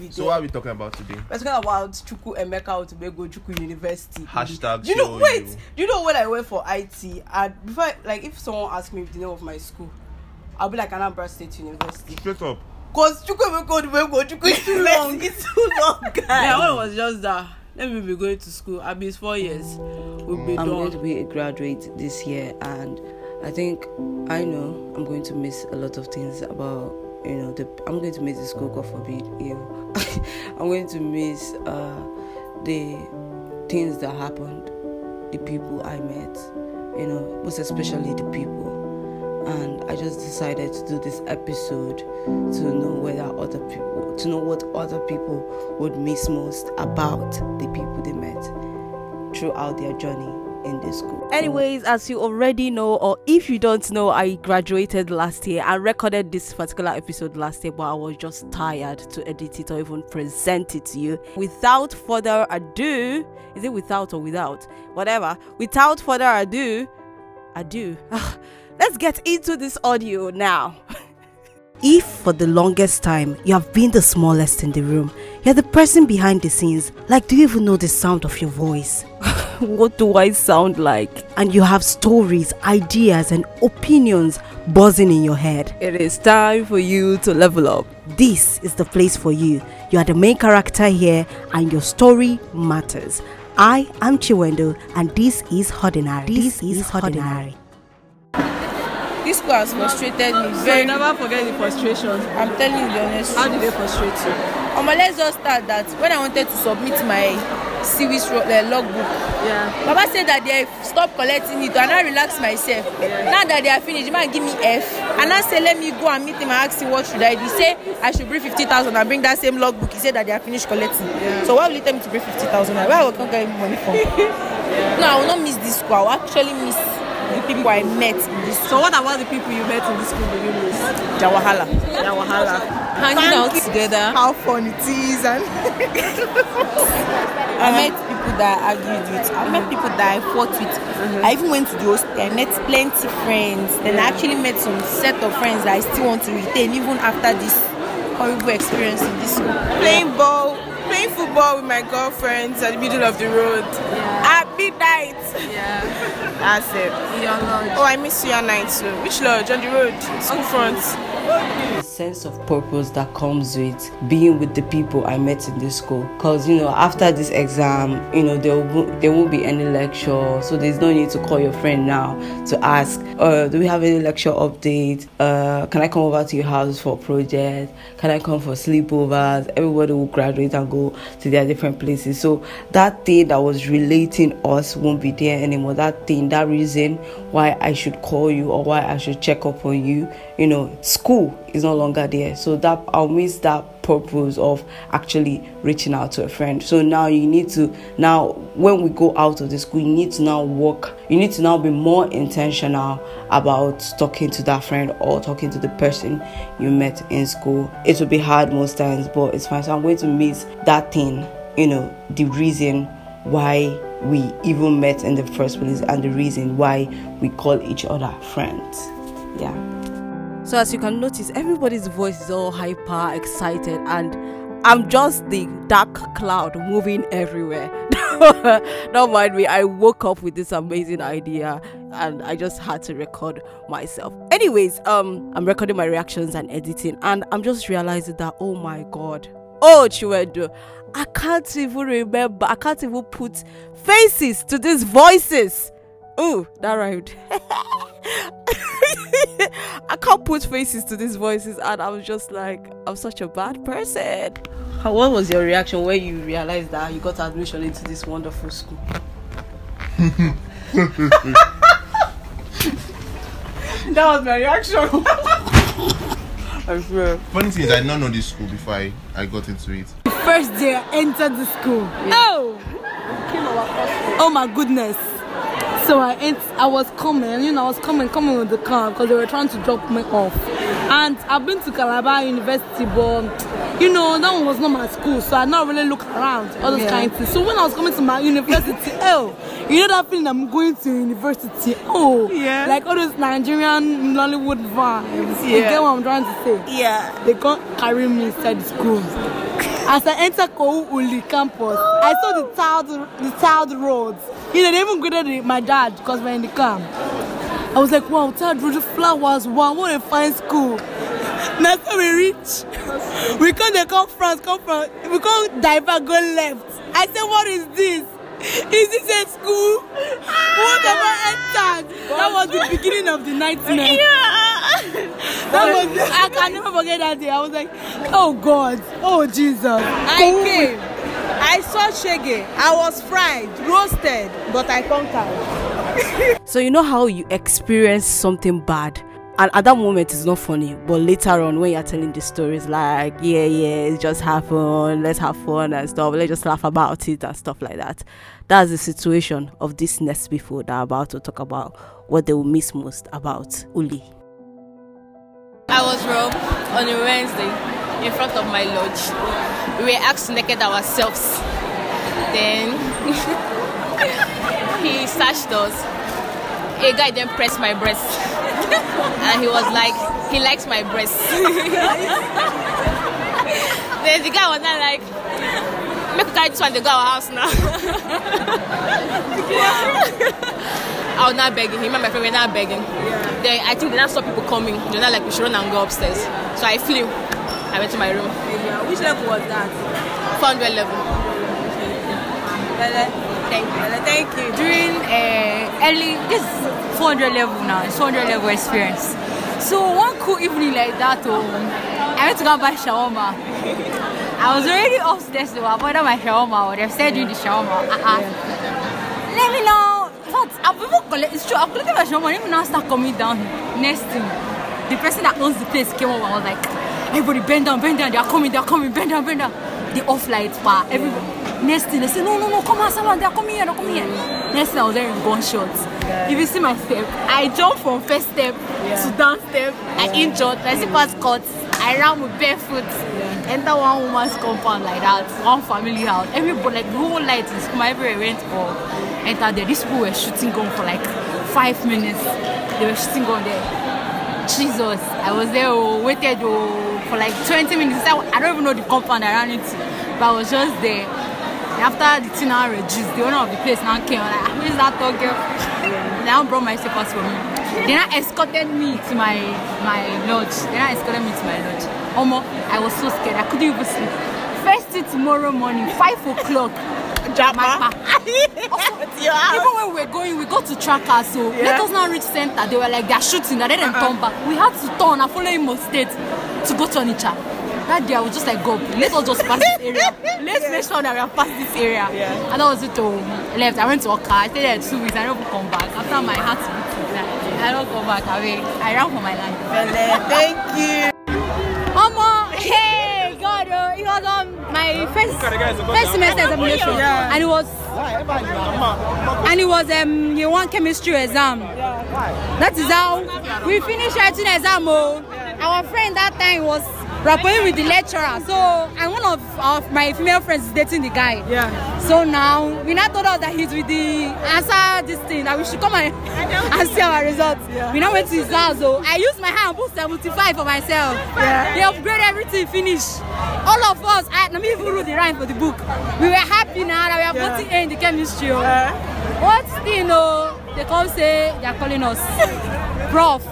be So what are we talking about today? We're talking about Chuku Emeka Otubego Chuku University. Hashtag Do you know? Wait. you. Do you know when I went for IT? And before, I- like, if someone asked me the name of my school, I'll be like Anambra State University. Straight up. Cause Chuku Emeka Otubego Chuku it's too long. It's too long, guys. Yeah, it was just that. Let me be going to school. I mean, it's four years. We'll be I'm going to done. be a graduate this year, and I think I know I'm going to miss a lot of things about you know the. I'm going to miss the school, God forbid. You know, I'm going to miss uh, the things that happened, the people I met. You know, most especially the people. And I just decided to do this episode to know whether other people, to know what other people would miss most about the people they met throughout their journey in the school. Anyways, as you already know, or if you don't know, I graduated last year. I recorded this particular episode last year, but I was just tired to edit it or even present it to you. Without further ado, is it without or without? Whatever. Without further ado, ado. Let's get into this audio now. If for the longest time you have been the smallest in the room, you're the person behind the scenes, like, do you even know the sound of your voice? what do I sound like? And you have stories, ideas, and opinions buzzing in your head. It is time for you to level up. This is the place for you. You are the main character here, and your story matters. I am Chiwendo, and this is Ordinary. This, is Ordinary. This school has frustrated me very. never forget the frustrations. I'm telling you the honest How truth. did they frustrate you? Um, let's just start that when I wanted to submit my series uh, logbook, Yeah. Baba said that they stop collecting it and I relax myself. Now that they are finished, the man give me F. And I say, let me go and meet him and ask him what should I do. He say I should bring 50,000 and bring that same logbook. He said that they are finished collecting. So why will he tell me to bring 50,000? Where I will come get money from? no, I will not miss this school. I will actually miss the people I met in this So, what about the people you met in the school did you miss? their wahala. Yeah, wahala. Hanging out together. How fun it is and I met people that I argued with. I met people that I fought with. I even went to the hostel. I met plenty friends. Then I actually met some set of friends that I still want to retain even after this horrible experience in this school. playing ball, playing football with my girlfriends at the middle of the road. At midnight. Yeah. That's it. Your lodge. Oh, I miss you at night too. Which lodge? On the road? School front. Sense of purpose that comes with being with the people I met in this school. Cause you know, after this exam, you know, there won't, there won't be any lecture, so there's no need to call your friend now to ask, uh, do we have any lecture update? Uh, can I come over to your house for a project? Can I come for sleepovers? Everybody will graduate and go to their different places. So that thing that was relating us won't be there anymore. That thing, that reason why I should call you or why I should check up on you, you know, school is no longer there. So that I'll miss that purpose of actually reaching out to a friend. So now you need to now when we go out of the school, you need to now work. You need to now be more intentional about talking to that friend or talking to the person you met in school. It will be hard most times, but it's fine. So I'm going to miss that thing, you know, the reason why we even met in the first place and the reason why we call each other friends. Yeah. So as you can notice, everybody's voice is all hyper excited, and I'm just the dark cloud moving everywhere. Don't mind me. I woke up with this amazing idea, and I just had to record myself. Anyways, um, I'm recording my reactions and editing, and I'm just realizing that oh my god, oh Chiwedo, I can't even remember. I can't even put faces to these voices. Ooh, that rhymed. I can't put faces to these voices, and I was just like, I'm such a bad person. How, what was your reaction when you realized that you got admission into this wonderful school? that was my reaction. I swear. Funny thing is, I did not know this school before I, I got into it. first day I entered the school. Oh! Oh my goodness. So I ent- I was coming, you know, I was coming, coming with the car because they were trying to drop me off. And I've been to Calabar University, but you know, that one was not my school, so I not really look around, all those Yeah. kind of things. So when I was coming to my university, oh, you know that feeling I'm going to university, oh, Yeah. like all those Nigerian Nollywood vibes. You Yeah. get what I'm trying to say? Yeah. They can't carry me inside the school. As I enter Kou Uli campus, I saw the tiled, the tiled roads. You know, they even greeted my dad because we're in the camp. I was like, wow, tiled roads, flowers, wow, what a fine school. Now so we reach. We come the conference, conference. We come divert, go left. I said, what is this? Is this a school? What have I entered? That was the beginning of the nightmare. That was I can never forget that day. I was like, oh God, oh Jesus. I came. I saw Shege. I was fried, roasted, but I conquered. So you know how you experience something bad and at that moment it's not funny, but later on when you're telling the stories like, yeah, yeah, it's just have fun, let's have fun and stuff, let's just laugh about it and stuff like that. That's the situation of this next people that are about to talk about what they will miss most about Uli. I was robbed on a Wednesday in front of my lodge. We were asked to naked ourselves. Then he searched us. A guy then pressed my breast. and he was like, he likes my breast. then the guy was not like, make we carry this one to go our house now. I was not begging him and my friend were not begging. Then I think they now saw people coming. They're not like we should run and go upstairs. So I flew. I went to my room. Which level was that? 400 level. Thank you. Thank you. during uh, early this is 400 level now it's 400 level experience so one cool evening like that oh i went to go and buy shawarma i was already upstairs to avoid my shawarma or they've said doing the shawarma uh-uh. let me know fact i've even collect it's true i've collected my shawarma let me now start coming down next thing the person that owns the place came over and was like everybody bend down bend down they are coming they are coming bend down bend down. The off lights bar everybody next thing they say no no no come on someone they're coming here they're coming here. Next thing i was hearing gunshots. If you see my step i jump from first step to down step. I injured my slippers cut i ran with barefoot. Enter one woman's compound like that one family house. Everybody like the whole light in school everywhere went off enter there. These people were shooting gun for like five minutes. They were shooting gun there. Jesus, I was there, oh, waited oh, for like 20 minutes. I, I don't even know the compound I ran into, but I was just there. And after the thing now reduced, the owner of the place now came. I'm like, "Ah, who is that tall girl? They now brought my slippers for me. They now escorted me to my my lodge. They now escorted me to my lodge. Omo, I was so scared. I couldn't even sleep. First thing tomorrow morning, 5 o'clock. Japa. Even when we were going, we got to trackers. So let us now reach center. They were like, they're shooting. And then them turn back. We had to turn and follow Imo State to go to Onitsha. That day I was just like, God, let us just pass this area. Let's make sure that we have passed this area. And that was it. Oh, left. I went to Oka. I stayed there two weeks. I don't come back. After my heart beat, like, I don't come back. I mean, I ran for my life. Thank you. Omo, hey, God, uh, it was on my first first semester examination, Yeah. and it was and it was um year one chemistry exam. That is how we finished writing exam. Oh, our friend that time was rapping with the lecturer. So and one of, of my female friends is dating the guy. Yeah. So now we now told us that he's with the answer this thing that we should come and, and see our results. We now went to his house. So I used my hand and put 75 for myself. Yeah. They upgrade everything, finish. All of us, I let me even read the rhyme for the book. We were happy now that we are Yeah. putting A in the chemistry. oh. Uh, What thing, oh, they come say they are calling us prof.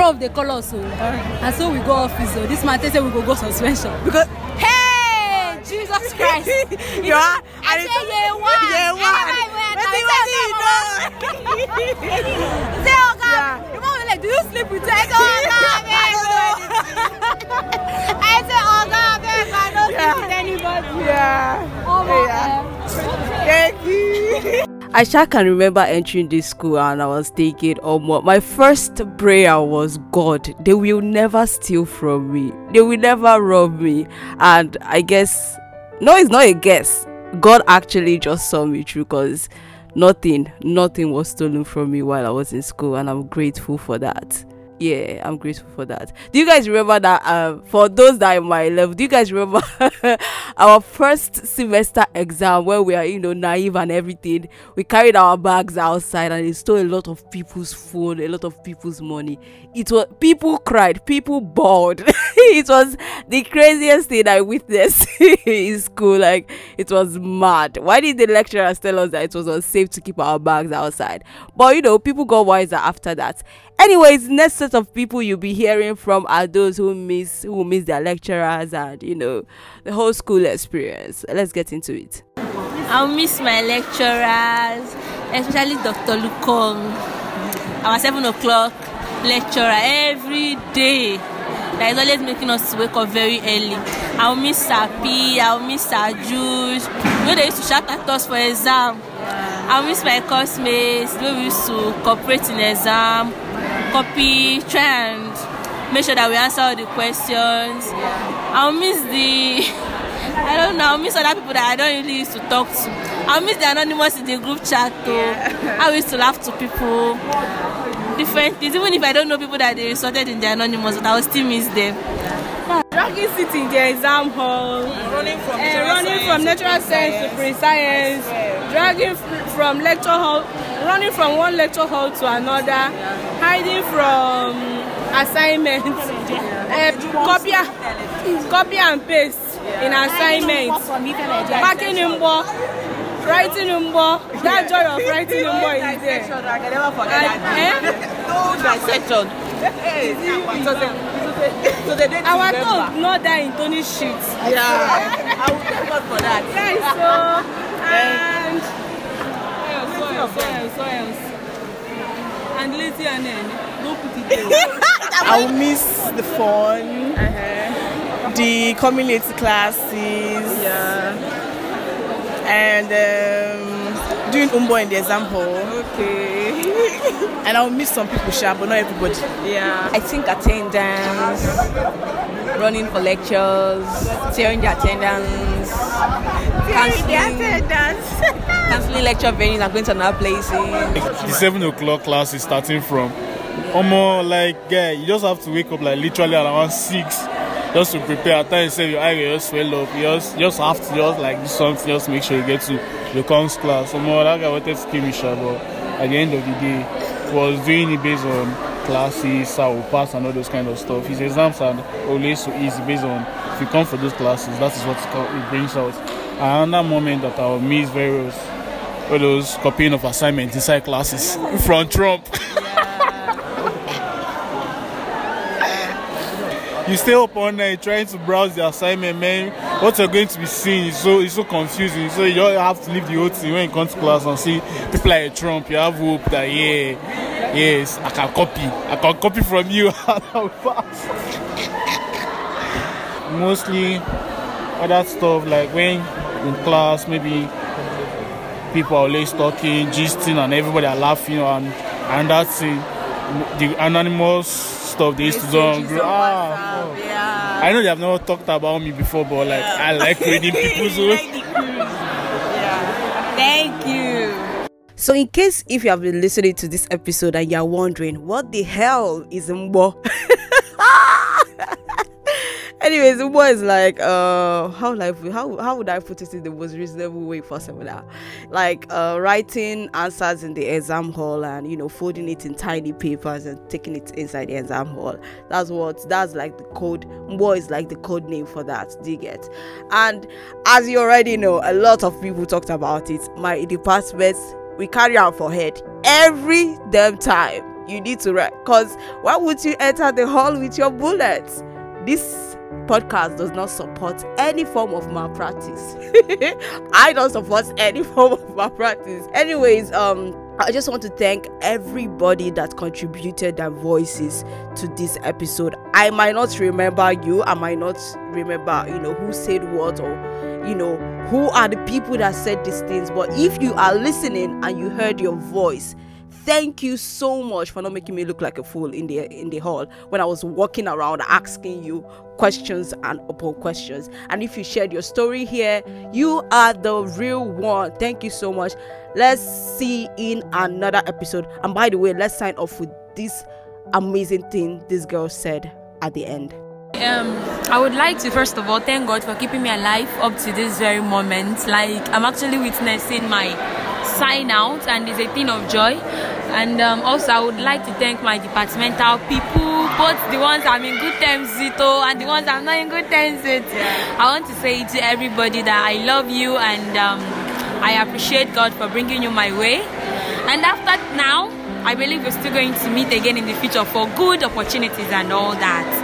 Prof, they call us. Oh. And so we go office. So this man tell say we go go suspension. because Hey, Jesus Christ. you are. I say year one. Year one. Wetin wetin you know? Say, oh Yeah. the man was like, do you sleep with her? I say, oh God, man. I say, oh God, man, I Yeah. sleep with anybody. Yeah. Oh Yeah. Thank you. I sure can remember entering this school and I was thinking, oh, my, my first prayer was God, they will never steal from me, they will never rob me. And I guess, no, it's not a guess. God actually just saw me through because nothing, nothing was stolen from me while I was in school, and I'm grateful for that. Yeah i'm grateful for that. Do you guys remember that um for those that are my level do you guys remember our first semester exam where we are you know naive and everything? We carried our bags outside and it stole a lot of people's phone a lot of people's money. It was people cried people bawled. It was the craziest thing i witnessed in school like it was mad. Why did the lecturers tell us that it was unsafe to keep our bags outside? But you know people got wiser after that anyways next set of people you'll be hearing from are those who miss who miss their lecturers and you know the whole school experience let's get into it I'll miss my lecturers, especially Dr. Lukong. Our 7 o'clock lecturer every day. That is always making us wake up very early. I'll miss Sapi, I'll miss Juice. You know, they used to shout at us for exam. I'll miss my classmates, we used to cooperate in exam, copy, try and make sure that we answer all the questions. I'll miss the I don't know. I miss other people that I don't really used to talk to. I miss the anonymous in the group chat too. Yeah. I used to laugh to people. Different things. Even if I don't know people that they sorted in the anonymous, but I will still miss them. Dragging seat in the exam hall, running from uh, running from natural science to pre-science, dragging from lecture hall, running from one lecture hall to another, hiding from assignments, uh, copy, copy and paste in assignment marking mbo. Writing mbo. That joy of writing mbo is there. and eh? Dissection so they didn't our talk not that in Tony sheet yeah i will thank god for that thanks so and so else so else so else and lazy and then don't put it there i will miss the fun uh-huh. the community classes. Yeah. And um, doing umbo in the exam hall. Okay. and I'll miss some people, sure, but not everybody. Yeah. I think attendance, running for lectures, tearing the attendance, cancelling, the attendance. cancelling lecture venues and going to another places. The seven o'clock class is starting from almost like yeah, you just have to wake up like literally around six just to prepare. At times, say your eye will just swell up. You just, you just have to just like do something, just make sure you get to the comms class. Some more that guy wanted to kill me, but at the end of the day, was doing it based on classes, we pass, and all those kind of stuff. His exams are always so easy based on if you come for those classes, that is what it brings out. Another moment that I'll miss was all those copying of assignments inside classes from Trump. you stay up all night trying to browse the assignment, man. What you're going to be seeing is so it's so confusing. So you don't have to leave the thing when you come to class and see people like Trump. You have hope that yeah, yes, I can copy. I can copy from you. Mostly other stuff like when in class maybe people are always talking, gisting and everybody are laughing and and that's. The anonymous stuff they used to do on group. Ah, oh. yeah. I know they have never talked about me before, but like yeah. I like reading people's work. yeah. Thank you. So, in case if you have been listening to this episode and you're wondering what the hell is Mbo, anyways Umbo is like uh how like how how would I put it in the most reasonable way possible? Now like uh writing answers in the exam hall and you know folding it in tiny papers and taking it inside the exam hall. That's what that's like the code Umbo is like the code name for that? You get? And as you already know a lot of people talked about it. My department we carry our forehead every damn time. You need to write because why would you enter the hall with your bullets this podcast does not support any form of malpractice. I don't support any form of malpractice. Anyways, um, I just want to thank everybody that contributed their voices to this episode. I might not remember you, I might not remember, you know, who said what or you know, who are the people that said these things, but if you are listening and you heard your voice, thank you so much for not making me look like a fool in the in the hall when I was walking around asking you questions and upon questions. And if you shared your story here, you are the real one. Thank you so much. Let's see in another episode. And by the way, let's sign off with this amazing thing this girl said at the end. Um, I would like to first of all thank God for keeping me alive up to this very moment. Like I'm actually witnessing my sign out, and it's a thing of joy. And um, also, I would like to thank my departmental people, both the ones I'm in good terms with, and the ones I'm not in good terms with. I want to say to everybody that I love you and um, I appreciate God for bringing you my way. And after now, I believe we're still going to meet again in the future for good opportunities and all that.